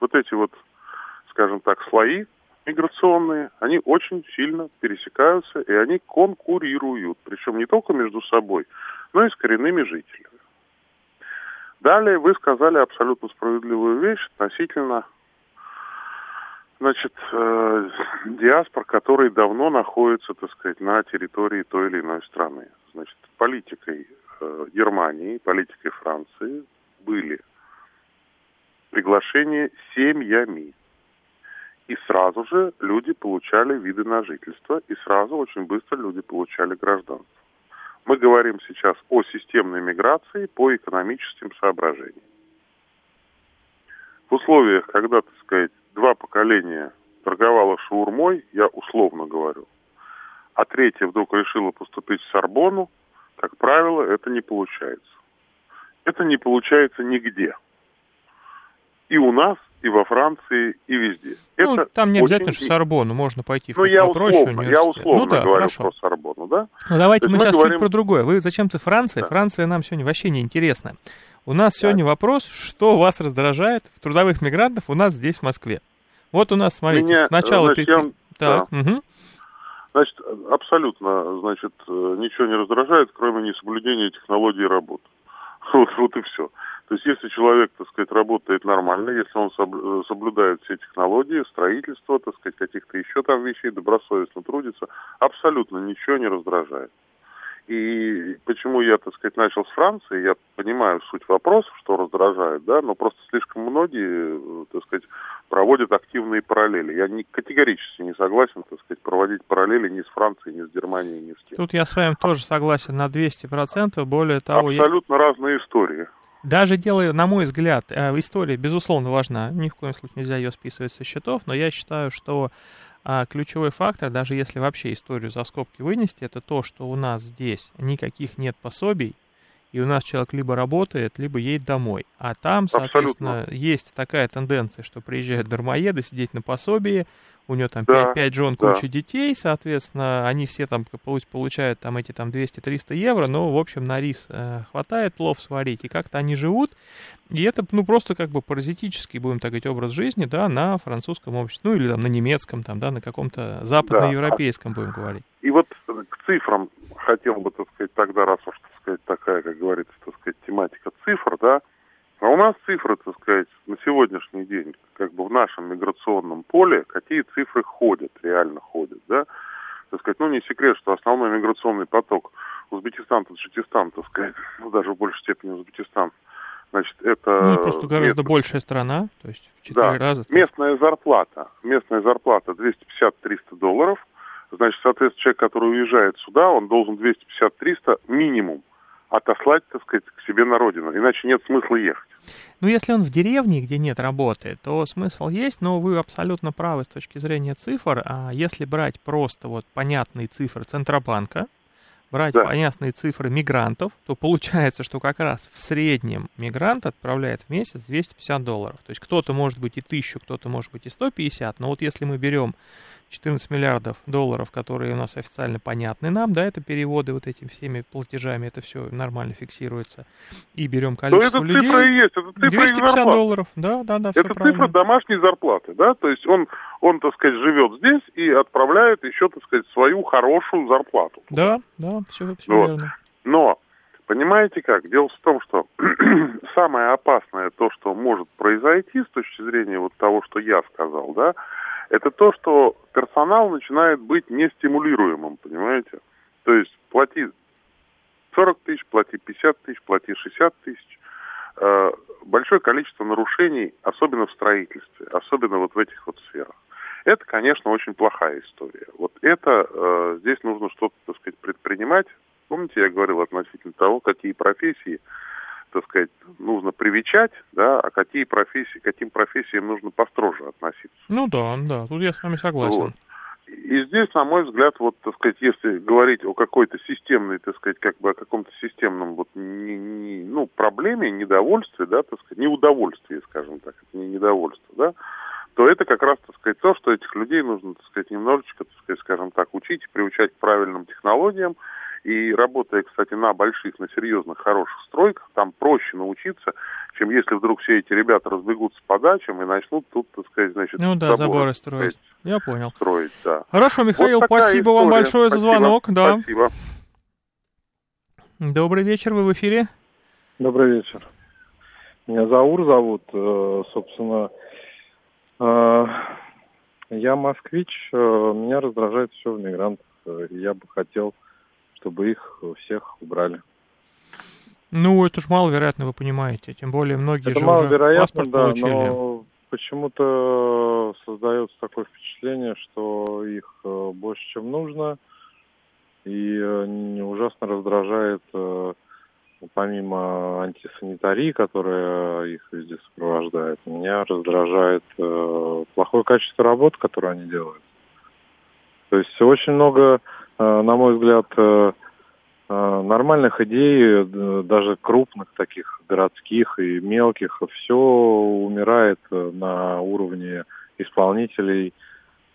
Speaker 9: вот эти вот, скажем так, слои миграционные, они очень сильно пересекаются, и они конкурируют, причем не только между собой, но и с коренными жителями. Далее вы сказали абсолютно справедливую вещь относительно значит, э, диаспор, которые давно находятся, так сказать, на территории той или иной страны. Значит, политикой э, Германии, политикой Франции были приглашения семьями. И сразу же люди получали виды на жительство, и сразу очень быстро люди получали гражданство. Мы говорим сейчас о системной миграции по экономическим соображениям. В условиях, когда, так сказать, два поколения торговало шаурмой, я условно говорю, а третье вдруг решило поступить в Сорбону, как правило, это не получается. Это не получается нигде. И у нас, и во Франции, и везде.
Speaker 2: Ну,
Speaker 9: это
Speaker 2: там не обязательно
Speaker 9: очень...
Speaker 2: же Сорбону, можно пойти в
Speaker 9: Ну, я
Speaker 2: попроще
Speaker 9: условно, я условно
Speaker 2: ну, да,
Speaker 9: говорю
Speaker 2: хорошо.
Speaker 9: про Сорбону, да?
Speaker 2: Ну, давайте мы
Speaker 9: мы
Speaker 2: сейчас
Speaker 9: говорим-
Speaker 2: чуть про другое. Вы зачем-то Франция?
Speaker 9: Да.
Speaker 2: Франция нам сегодня вообще не интересна. У нас сегодня вопрос, что вас раздражает в трудовых мигрантов у нас здесь, в Москве. Вот у нас, смотрите,
Speaker 9: Меня,
Speaker 2: сначала...
Speaker 9: значит, я
Speaker 2: Так, мгм.
Speaker 9: Значит, абсолютно, значит, э, ничего не раздражает, кроме несоблюдения технологии работы. Вот, вот и все. То есть, если человек, так сказать, работает нормально, если он э, соблюдает все технологии, строительство, так сказать, каких-то еще там вещей, добросовестно трудится, абсолютно ничего не раздражает. И почему я, так сказать, начал с Франции, я понимаю суть вопросов, что раздражает, да, но просто слишком многие, э, так сказать, проводят активные параллели. Я не, категорически не согласен, так сказать, проводить параллели ни с Францией, ни с Германией, ни с кем.
Speaker 2: Тут я с вами тоже согласен на 200%. Более того, я-
Speaker 9: Абсолютно разные истории.
Speaker 2: Даже делаю, на мой взгляд, э, история, безусловно, важна. Ни в коем случае нельзя ее списывать со счетов, но я считаю, что а, ключевой фактор, даже если вообще историю за скобки вынести, это то, что у нас здесь никаких нет пособий, и у нас человек либо работает, либо едет домой. А там, соответственно, есть такая тенденция, что приезжают дармоеды сидеть на пособии, у него там
Speaker 9: Да,
Speaker 2: 5, жен,
Speaker 9: да.
Speaker 2: куча детей, соответственно, они все там получ- получают там эти там 200-300 евро, но, в общем, на рис э, хватает плов сварить, и как-то они живут, и это, ну, просто как бы паразитический, будем так говорить, образ жизни, да, на французском обществе, ну, или там на немецком, там, да, на каком-то западноевропейском, будем говорить.
Speaker 9: И вот к цифрам хотел бы, так сказать, тогда, раз уж, так сказать, такая, как говорится, так сказать, тематика цифр, да, а у нас цифры, так сказать, на сегодняшний день, как бы в нашем миграционном поле, какие цифры ходят, реально ходят, да, так сказать, ну, не секрет, что основной миграционный поток Узбекистан, Таджикистан, так сказать, ну, даже в большей степени Узбекистан, значит, это...
Speaker 2: Ну, просто гораздо
Speaker 9: место-
Speaker 2: большая страна, то есть в четыре
Speaker 9: да.
Speaker 2: раза.
Speaker 9: Местная зарплата. Местная зарплата 250-300 долларов. Значит, соответственно, человек, который уезжает сюда, он должен 250-300 минимум отослать, так сказать, к себе на родину. Иначе нет смысла ехать.
Speaker 2: Ну, если он в деревне, где нет работы, то смысл есть, но вы абсолютно правы с точки зрения цифр. А если брать просто вот понятные цифры Центробанка, брать
Speaker 9: Да.
Speaker 2: понятные цифры мигрантов, то получается, что как раз в среднем мигрант отправляет в месяц 250 долларов. То есть кто-то может быть и 1000, кто-то может быть и 150, но вот если мы берем 14 миллиардов долларов, которые у нас официально понятны нам, да, это переводы вот этими всеми платежами, это все нормально фиксируется, и берем
Speaker 9: То
Speaker 2: количество
Speaker 9: это
Speaker 2: людей...
Speaker 9: цифра и есть, это цифра из
Speaker 2: 250
Speaker 9: зарплаты.
Speaker 2: долларов, да, да, да, все
Speaker 9: Это
Speaker 2: правильно.
Speaker 9: цифра домашней зарплаты, да, то есть он, он, так сказать, живет здесь и отправляет еще, так сказать, свою хорошую зарплату.
Speaker 2: Да, да, все, все
Speaker 9: Вот.
Speaker 2: верно.
Speaker 9: Но, понимаете как, дело в том, что самое опасное, то, что может произойти с точки зрения вот того, что я сказал, да, это то, что персонал начинает быть нестимулируемым, понимаете? То есть плати 40 тысяч, плати 50 тысяч, плати 60 тысяч. Э, большое количество нарушений, особенно в строительстве, особенно вот в этих вот сферах. Это, конечно, очень плохая история. Вот это э, здесь нужно что-то, так сказать, предпринимать. Помните, я говорил относительно того, какие профессии, так сказать, нужно привечать, да, а какие профессии, к каким профессиям нужно построже относиться.
Speaker 2: Ну да, да, тут я с вами согласен.
Speaker 9: Вот. И здесь, на мой взгляд, вот, так сказать, если говорить о какой-то системной, так сказать, как бы о каком-то системном вот, не, не- ну, проблеме, недовольстве, да, так сказать, неудовольствии, скажем так, это не недовольство, да, то это как раз, так сказать, то, что этих людей нужно, так сказать, немножечко, так сказать, скажем так, учить, приучать к правильным технологиям. И работая, кстати, на больших, на серьезных, хороших стройках, там проще научиться, чем если вдруг все эти ребята разбегутся по дачам и начнут тут, так сказать, значит,
Speaker 2: Ну да,
Speaker 9: заборы,
Speaker 2: заборы строить.
Speaker 9: сказать,
Speaker 2: Я понял.
Speaker 9: строить, да.
Speaker 2: Хорошо, Михаил,
Speaker 9: Вот
Speaker 2: спасибо вам
Speaker 9: история.
Speaker 2: большое за
Speaker 9: Спасибо.
Speaker 2: звонок. Да.
Speaker 9: Спасибо.
Speaker 2: Добрый вечер, вы в эфире.
Speaker 10: Добрый вечер. Меня Заур зовут, э, собственно. э, Я москвич, э, меня раздражает все в мигрантах. Я бы хотел, чтобы их всех убрали.
Speaker 2: Ну, это ж маловероятно, вы понимаете. Тем более многие
Speaker 10: Это
Speaker 2: же уже паспорт
Speaker 10: да,
Speaker 2: получили.
Speaker 10: но почему-то создается такое впечатление, что их э, больше, чем нужно, и ужасно раздражает, э, помимо антисанитарии, которая их везде сопровождает, меня раздражает э, плохое качество работы, которое они делают. То есть очень много, на мой взгляд, э, э, нормальных идей, даже крупных таких городских и мелких, все умирает на уровне исполнителей,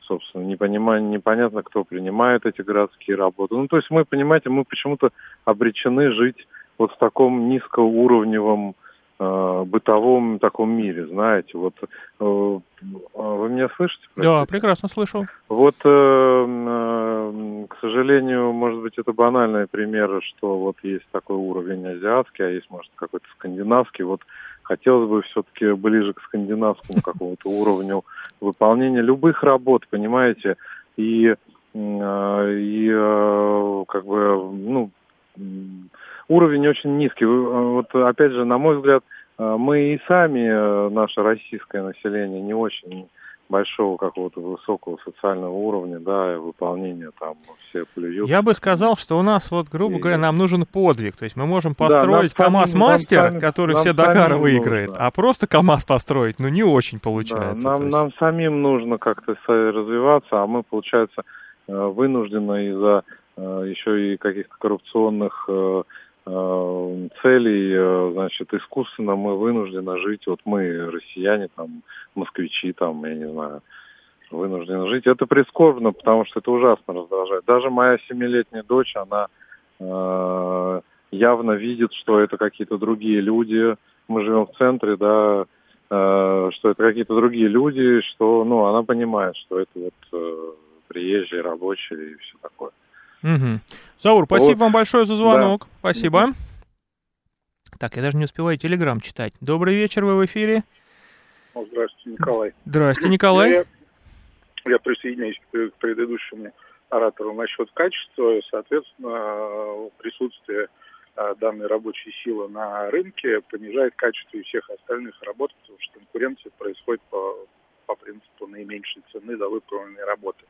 Speaker 10: собственно, не понимая, непонятно, кто принимает эти городские работы. Ну, то есть мы, понимаете, мы почему-то обречены жить вот в таком низкоуровневом э, бытовом таком мире, знаете. Вот э, вы меня слышите?
Speaker 2: Простите? Да, прекрасно слышу.
Speaker 10: Вот, э, э, к сожалению, может быть, это банальный пример, что вот есть такой уровень азиатский, а есть, может, какой-то скандинавский. Вот хотелось бы все-таки ближе к скандинавскому какому-то уровню выполнения любых работ, понимаете, и, э, и э, как бы, ну, уровень очень низкий. Вот опять же, на мой взгляд, мы и сами, наше российское население, не очень большого какого-то высокого социального уровня, да, и выполнения там все плюют.
Speaker 2: Я бы сказал, что у нас вот, грубо и... говоря, нам нужен подвиг. То есть мы можем построить да, КАМАЗ-мастер, который все Дакары выиграет, нужно. а просто КАМАЗ построить, ну, не очень получается.
Speaker 10: Да, нам, нам самим нужно как-то развиваться, а мы, получается, э, вынуждены из-за э, еще и каких-то коррупционных э, целей, значит, искусственно мы вынуждены жить, вот мы, россияне, там, москвичи, там, я не знаю, вынуждены жить. Это прискорбно, потому что это ужасно раздражает. Даже моя семилетняя дочь, она э, явно видит, что это какие-то другие люди. Мы живем в центре, да, э, что это какие-то другие люди, что, ну, она понимает, что это вот э, приезжие, рабочие и все такое.
Speaker 2: Угу. Заур, спасибо вот. вам большое за звонок. Да. Спасибо. Угу. Так, я даже не успеваю телеграм читать. Добрый вечер, вы в эфире.
Speaker 11: Здравствуйте, Николай.
Speaker 2: Здравствуйте, Николай.
Speaker 11: Я, я присоединяюсь к предыдущему оратору насчет качества. Соответственно, присутствие а, данной рабочей силы на рынке понижает качество и всех остальных работ, потому что конкуренция происходит по, по принципу наименьшей цены за выполненные работы.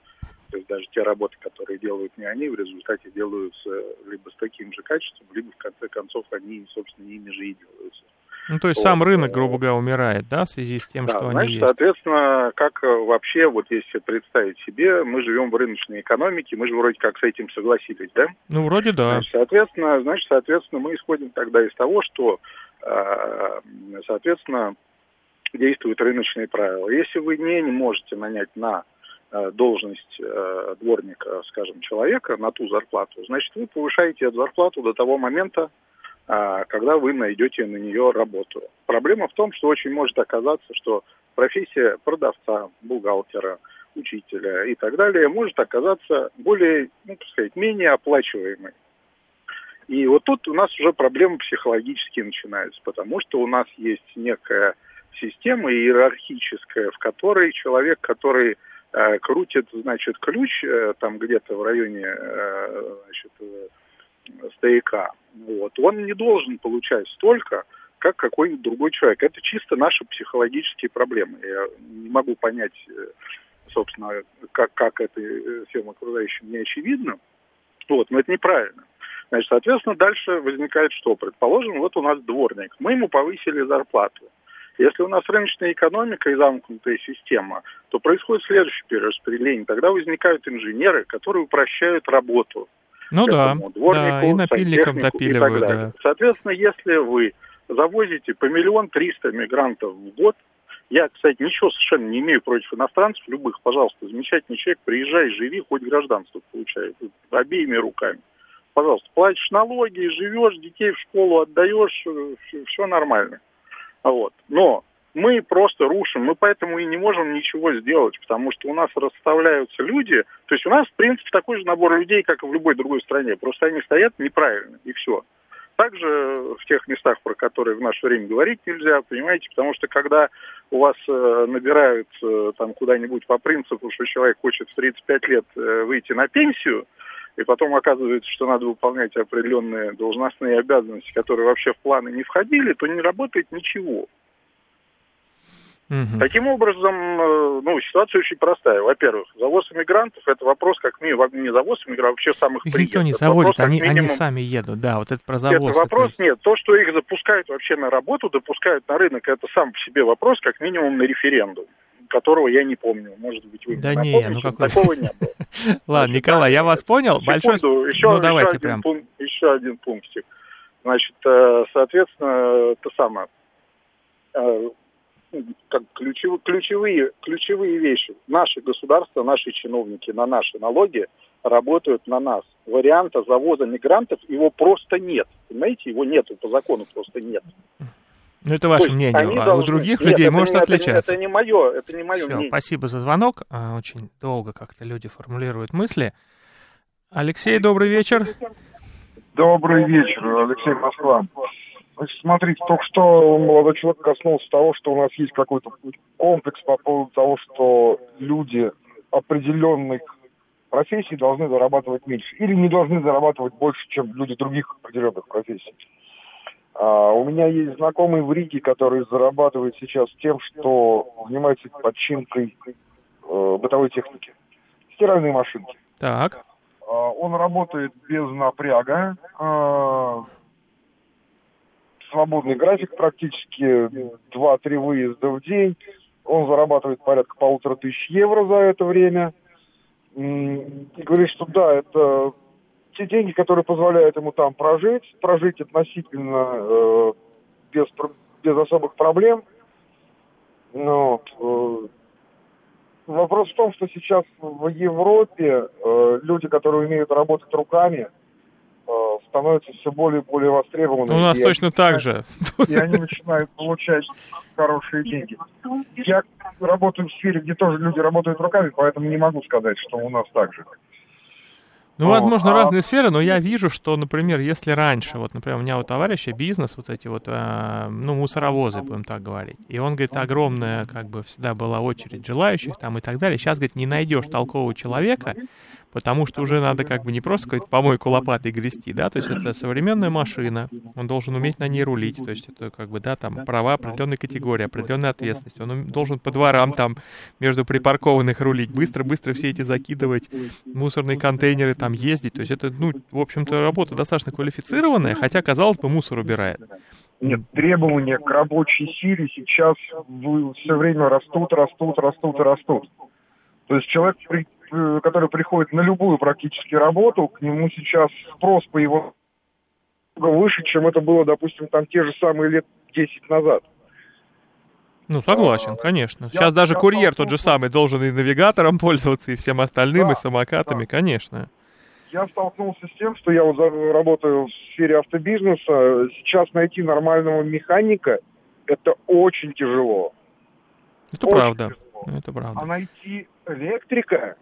Speaker 11: То есть даже те работы, которые делают не они, в результате делаются либо с таким же качеством, либо в конце концов они, собственно, ими же и делаются.
Speaker 2: Ну, то есть вот. сам рынок, грубо говоря, умирает, да, в связи с тем,
Speaker 11: да,
Speaker 2: что
Speaker 11: значит,
Speaker 2: они есть?
Speaker 11: соответственно, как вообще, вот если представить себе, мы живем в рыночной экономике, мы же вроде как с этим согласились, да?
Speaker 2: Ну, вроде да.
Speaker 11: Значит, соответственно, значит, соответственно, мы исходим тогда из того, что, а, соответственно, действуют рыночные правила. Если вы не, не можете нанять на а, должность а, дворника, скажем, человека на ту зарплату, значит, вы повышаете эту зарплату до того момента, а, когда вы найдете на нее работу. Проблема в том, что очень может оказаться, что профессия продавца, бухгалтера, учителя и так далее может оказаться более, ну, так сказать, менее оплачиваемой. И вот тут у нас уже проблемы психологические начинаются, потому что у нас есть некая система иерархическая, в которой человек, который э, крутит, значит, ключ э, там где-то в районе, э, значит, стояка, вот, он не должен получать столько, как какой-нибудь другой человек. Это чисто наши психологические проблемы. Я не могу понять, собственно, как, как это всем окружающим не очевидно. Вот, но это неправильно. Значит, соответственно, дальше возникает что? Предположим, вот у нас дворник. Мы ему повысили зарплату. Если у нас рыночная экономика и замкнутая система, то происходит следующее перераспределение. Тогда возникают инженеры, которые упрощают работу.
Speaker 2: Ну да, дворнику, да, и напильником допиливают, да.
Speaker 11: Соответственно, если вы завозите по миллион триста мигрантов в год, я, кстати, ничего совершенно не имею против иностранцев, любых, пожалуйста, замечательный человек, приезжай, живи, хоть гражданство получай, обеими руками. Пожалуйста, платишь налоги, живешь, детей в школу отдаешь, все нормально. Вот. Но мы просто рушим, мы поэтому и не можем ничего сделать, потому что у нас расставляются люди, то есть у нас, в принципе, такой же набор людей, как и в любой другой стране, просто они стоят неправильно, и все. Также в тех местах, про которые в наше время говорить нельзя, понимаете, потому что когда у вас э, набирают э, там куда-нибудь по принципу, что человек хочет в 35 лет э, выйти на пенсию, и потом оказывается, что надо выполнять определенные должностные обязанности, которые вообще в планы не входили, то не работает ничего. Угу. Таким образом, э, ну, ситуация очень простая. Во-первых, завоз иммигрантов – это вопрос как минимум, не завоз иммигрантов, а вообще самых
Speaker 2: Их никто не заводит, вопрос, они, минимум... они сами едут, да, вот это про завоз.
Speaker 11: Это вопрос, это... нет, то, что их запускают вообще на работу, допускают на рынок, это сам по себе вопрос, как минимум на референдум которого я не помню. Может быть, вы
Speaker 2: да не, ну какой... такого не было. Ладно, Николай, я вас понял. Большое...
Speaker 11: Еще, ну, давайте прям. Еще один пунктик. Значит, э, соответственно, то самое э, как ключевые, ключевые, ключевые вещи. Наши государства, наши чиновники на наши налоги работают на нас. Варианта завоза мигрантов его просто нет. Понимаете, его нету по закону, просто нет.
Speaker 2: Ну, это ваше мнение, а должны... у других Нет, людей может не, отличаться.
Speaker 11: Это не, это не мое, это не мое
Speaker 2: Все,
Speaker 11: мнение.
Speaker 2: Спасибо за звонок. А, очень долго как-то люди формулируют мысли. Алексей, добрый вечер.
Speaker 12: Добрый вечер, Алексей Москва. Значит, смотрите, только что молодой человек коснулся того, что у нас есть какой-то комплекс по поводу того, что люди определенных профессий должны зарабатывать меньше. Или не должны зарабатывать больше, чем люди других определенных профессий. А, у меня есть знакомый в Риге, который зарабатывает сейчас тем, что занимается починкой э, бытовой техники. Стиральные машинки.
Speaker 2: Так.
Speaker 12: А, он работает без напряга. А, свободный график практически, 2-3 выезда в день. Он зарабатывает порядка полутора тысяч евро за это время. И говорит, что да, это те деньги, которые позволяют ему там прожить, прожить относительно э, без, без особых проблем. Но э, вопрос в том, что сейчас в Европе э, люди, которые умеют работать руками, э, становятся все более и более востребованы.
Speaker 2: У нас точно так же.
Speaker 12: И они начинают получать хорошие деньги. Я работаю в сфере, где тоже люди работают руками, поэтому не могу сказать, что у нас так же.
Speaker 2: Ну, возможно, а... разные сферы, но я вижу, что, например, если раньше, вот, например, у меня у товарища бизнес, вот эти вот, э, ну, мусоровозы, будем так говорить, и он, говорит, огромная, как бы, всегда была очередь желающих там и так далее. Сейчас, говорит, не найдешь толкового человека, потому что уже надо как бы не просто сказать помойку лопатой грести, да, то есть это современная машина, он должен уметь на ней рулить, то есть это как бы, да, там права определенной категории, определенная ответственность, он должен по дворам там между припаркованных рулить, быстро-быстро все эти закидывать, мусорные контейнеры там ездить, то есть это, ну, в общем-то, работа достаточно квалифицированная, хотя, казалось бы, мусор убирает.
Speaker 12: Нет, требования к рабочей силе сейчас все время растут, растут, растут и растут. То есть человек который приходит на любую практически работу, к нему сейчас спрос по его выше, чем это было, допустим, там те же самые лет 10 назад.
Speaker 2: Ну, согласен, конечно. Сейчас я, даже я курьер тот же самый должен и навигатором пользоваться, и всем остальным, да, и самокатами, да. конечно.
Speaker 12: Я столкнулся с тем, что я вот работаю в сфере автобизнеса. Сейчас найти нормального механика – это очень тяжело.
Speaker 2: Это очень правда. Тяжело. Это правда.
Speaker 12: А найти электрика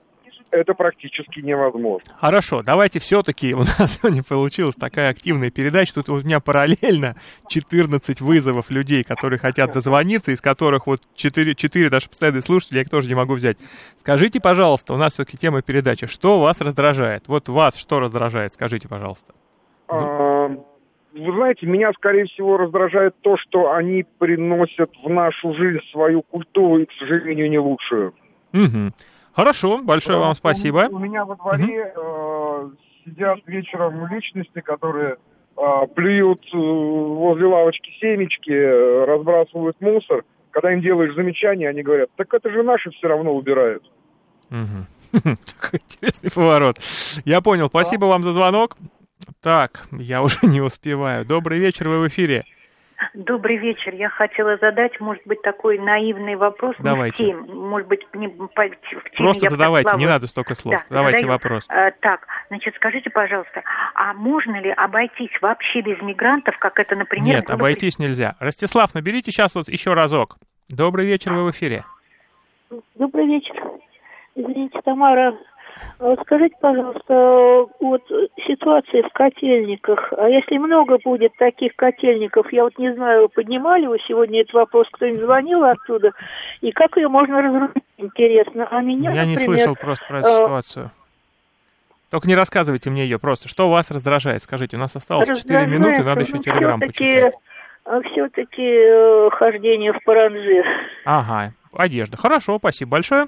Speaker 12: это практически невозможно.
Speaker 2: Хорошо, давайте все-таки, у нас сегодня получилась такая активная передача, тут у меня параллельно 14 вызовов людей, которые хотят дозвониться, из которых вот 4, 4 даже постоянные слушатели, я их тоже не могу взять. Скажите, пожалуйста, у нас все-таки тема передачи, что вас раздражает? Вот вас что раздражает, скажите, пожалуйста.
Speaker 12: А, вы знаете, меня, скорее всего, раздражает то, что они приносят в нашу жизнь свою культуру и, к сожалению, не лучшую.
Speaker 2: Угу. Хорошо, большое вам спасибо.
Speaker 12: У меня во дворе угу. э, сидят вечером личности, которые э, плюют э, возле лавочки семечки, э, разбрасывают мусор. Когда им делаешь замечания, они говорят, так это же наши все равно убирают.
Speaker 2: Угу. Интересный поворот. Я понял. Спасибо вам за звонок. Так, я уже не успеваю. Добрый вечер, вы в эфире.
Speaker 13: Добрый вечер. Я хотела задать, может быть, такой наивный вопрос.
Speaker 2: Давайте.
Speaker 13: Не в тем, может быть, не по, в теме
Speaker 2: Просто задавайте, не надо столько слов. Да, Давайте задаю. вопрос.
Speaker 13: А, так, значит, скажите, пожалуйста, а можно ли обойтись вообще без мигрантов, как это, например...
Speaker 2: Нет, обойтись нельзя. Ростислав, наберите сейчас вот еще разок. Добрый вечер, вы в эфире.
Speaker 14: Добрый вечер. Извините, Тамара, скажите, пожалуйста, вот ситуация в котельниках, а если много будет таких котельников, я вот не знаю, поднимали вы сегодня этот вопрос, кто-нибудь звонил оттуда, и как ее можно разрушить, интересно. А меня,
Speaker 2: Я
Speaker 14: например,
Speaker 2: не слышал просто про эту э, ситуацию. Только не рассказывайте мне ее просто. Что вас раздражает? Скажите, у нас осталось 4 минуты, надо еще телеграмм почитать.
Speaker 14: а все-таки э, хождение в паранжи.
Speaker 2: Ага, одежда. Хорошо, спасибо большое.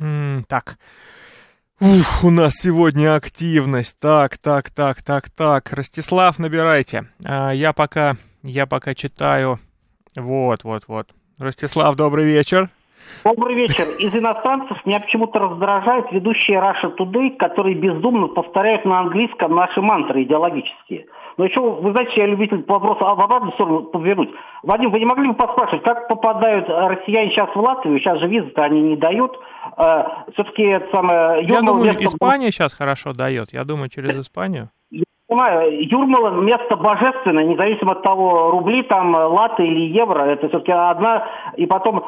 Speaker 2: М, так. Ух, у нас сегодня активность. Так, так, так, так, так. Ростислав, набирайте. А, я пока, я пока читаю. Вот, вот, вот. Ростислав, добрый вечер.
Speaker 15: Добрый вечер. Из иностранцев меня почему-то раздражают ведущие Russia Today, которые бездумно повторяют на английском наши мантры идеологические. Но еще, вы знаете, я любитель вопрос в обратную сторону повернуть. Вадим, вы не могли бы поспрашивать, как попадают россияне сейчас в Латвию? Сейчас же визы-то они не дают. Э, Все-таки это самое...
Speaker 2: Я думаю, Испания сейчас хорошо дает. Я думаю, через Испанию
Speaker 15: понимаю, Юрмала место божественное, независимо от того, рубли там, латы или евро, это все-таки одна, и потом э,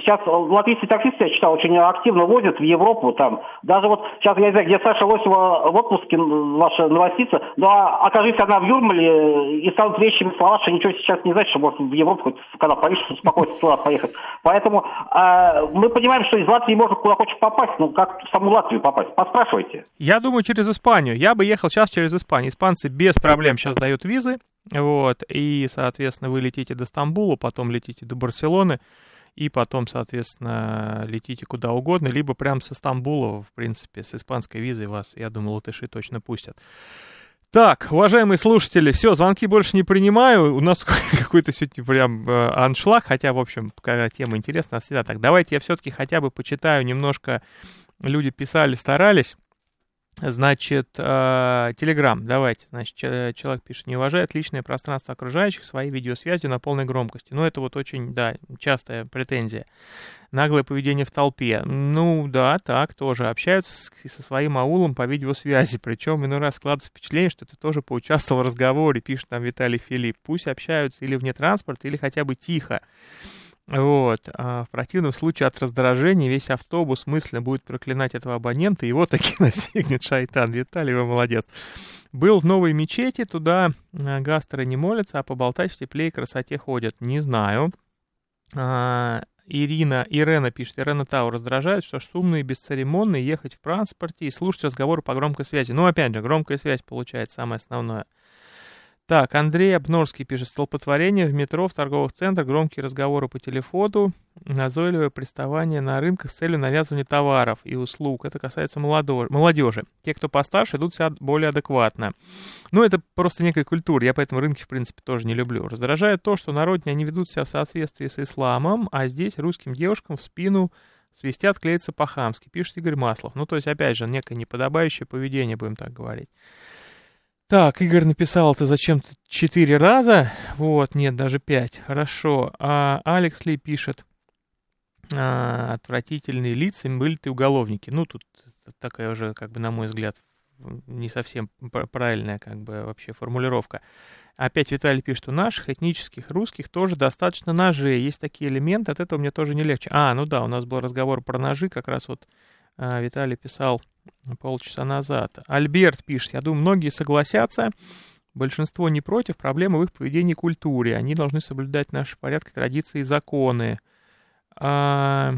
Speaker 15: сейчас латвийские таксисты, я читал, очень активно возят в Европу там, даже вот сейчас я не знаю, где Саша Лосева в отпуске, ваша новостица, но окажись она в Юрмале и станут вещами слова, что ничего сейчас не значит, что может в Европу хоть когда поедешь, успокоиться туда поехать. Поэтому э, мы понимаем, что из Латвии можно куда хочешь попасть, но как в саму Латвию попасть? Поспрашивайте.
Speaker 2: Я думаю, через Испанию. Я бы ехал сейчас через Испанию. Испанцы без проблем сейчас дают визы, вот, и, соответственно, вы летите до Стамбула, потом летите до Барселоны, и потом, соответственно, летите куда угодно, либо прямо со Стамбула, в принципе, с испанской визой вас, я думаю, латыши точно пустят. Так, уважаемые слушатели, все, звонки больше не принимаю. У нас какой-то сегодня прям э, аншлаг, хотя, в общем, какая тема интересная, всегда так. Давайте я все-таки хотя бы почитаю немножко. Люди писали, старались. Значит, Телеграм, давайте. Значит, человек пишет, не уважает личное пространство окружающих своей видеосвязью на полной громкости. Ну, это вот очень, да, частая претензия. Наглое поведение в толпе. Ну, да, так, тоже. Общаются со своим аулом по видеосвязи. Причем иной раз складывается впечатление, что ты тоже поучаствовал в разговоре, пишет там Виталий Филипп. Пусть общаются или вне транспорта, или хотя бы тихо. Вот. А в противном случае от раздражения весь автобус мысленно будет проклинать этого абонента, его таки настигнет шайтан. Виталий, вы молодец. Был в новой мечети, туда а, гастры не молятся, а поболтать в тепле и красоте ходят. Не знаю. А, Ирина, Ирена пишет, Ирена Тау раздражает, что шумно и бесцеремонно ехать в транспорте и слушать разговоры по громкой связи. Ну, опять же, громкая связь получается самое основное. Так, Андрей Обнорский пишет, столпотворение в метро, в торговых центрах, громкие разговоры по телефону, назойливое приставание на рынках с целью навязывания товаров и услуг. Это касается молодежи. Те, кто постарше, идут себя более адекватно. Ну, это просто некая культура, я поэтому рынки, в принципе, тоже не люблю. Раздражает то, что народне они ведут себя в соответствии с исламом, а здесь русским девушкам в спину свистят, клеятся по-хамски, пишет Игорь Маслов. Ну, то есть, опять же, некое неподобающее поведение, будем так говорить. Так, Игорь написал это зачем-то четыре раза. Вот, нет, даже пять. Хорошо. А Алекс Ли пишет. А, отвратительные лица, были ты уголовники. Ну, тут такая уже, как бы, на мой взгляд, не совсем правильная, как бы, вообще формулировка. Опять Виталий пишет, у наших этнических русских тоже достаточно ножей. Есть такие элементы, от этого мне тоже не легче. А, ну да, у нас был разговор про ножи, как раз вот Виталий писал полчаса назад. Альберт пишет, я думаю, многие согласятся, большинство не против, проблема в их поведении и культуре. Они должны соблюдать наши порядки, традиции и законы. А,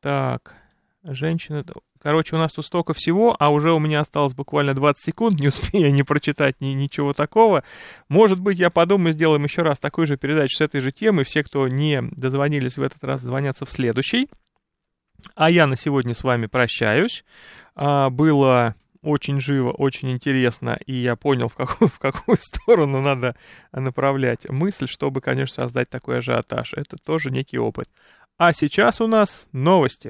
Speaker 2: так, женщина... Короче, у нас тут столько всего, а уже у меня осталось буквально 20 секунд, не успею не прочитать ни, ничего такого. Может быть, я подумаю, сделаем еще раз такую же передачу с этой же темой. Все, кто не дозвонились в этот раз, звонятся в следующий. А я на сегодня с вами прощаюсь. А, было очень живо, очень интересно, и я понял, в какую, в какую сторону надо направлять мысль, чтобы, конечно, создать такой ажиотаж. Это тоже некий опыт. А сейчас у нас новости.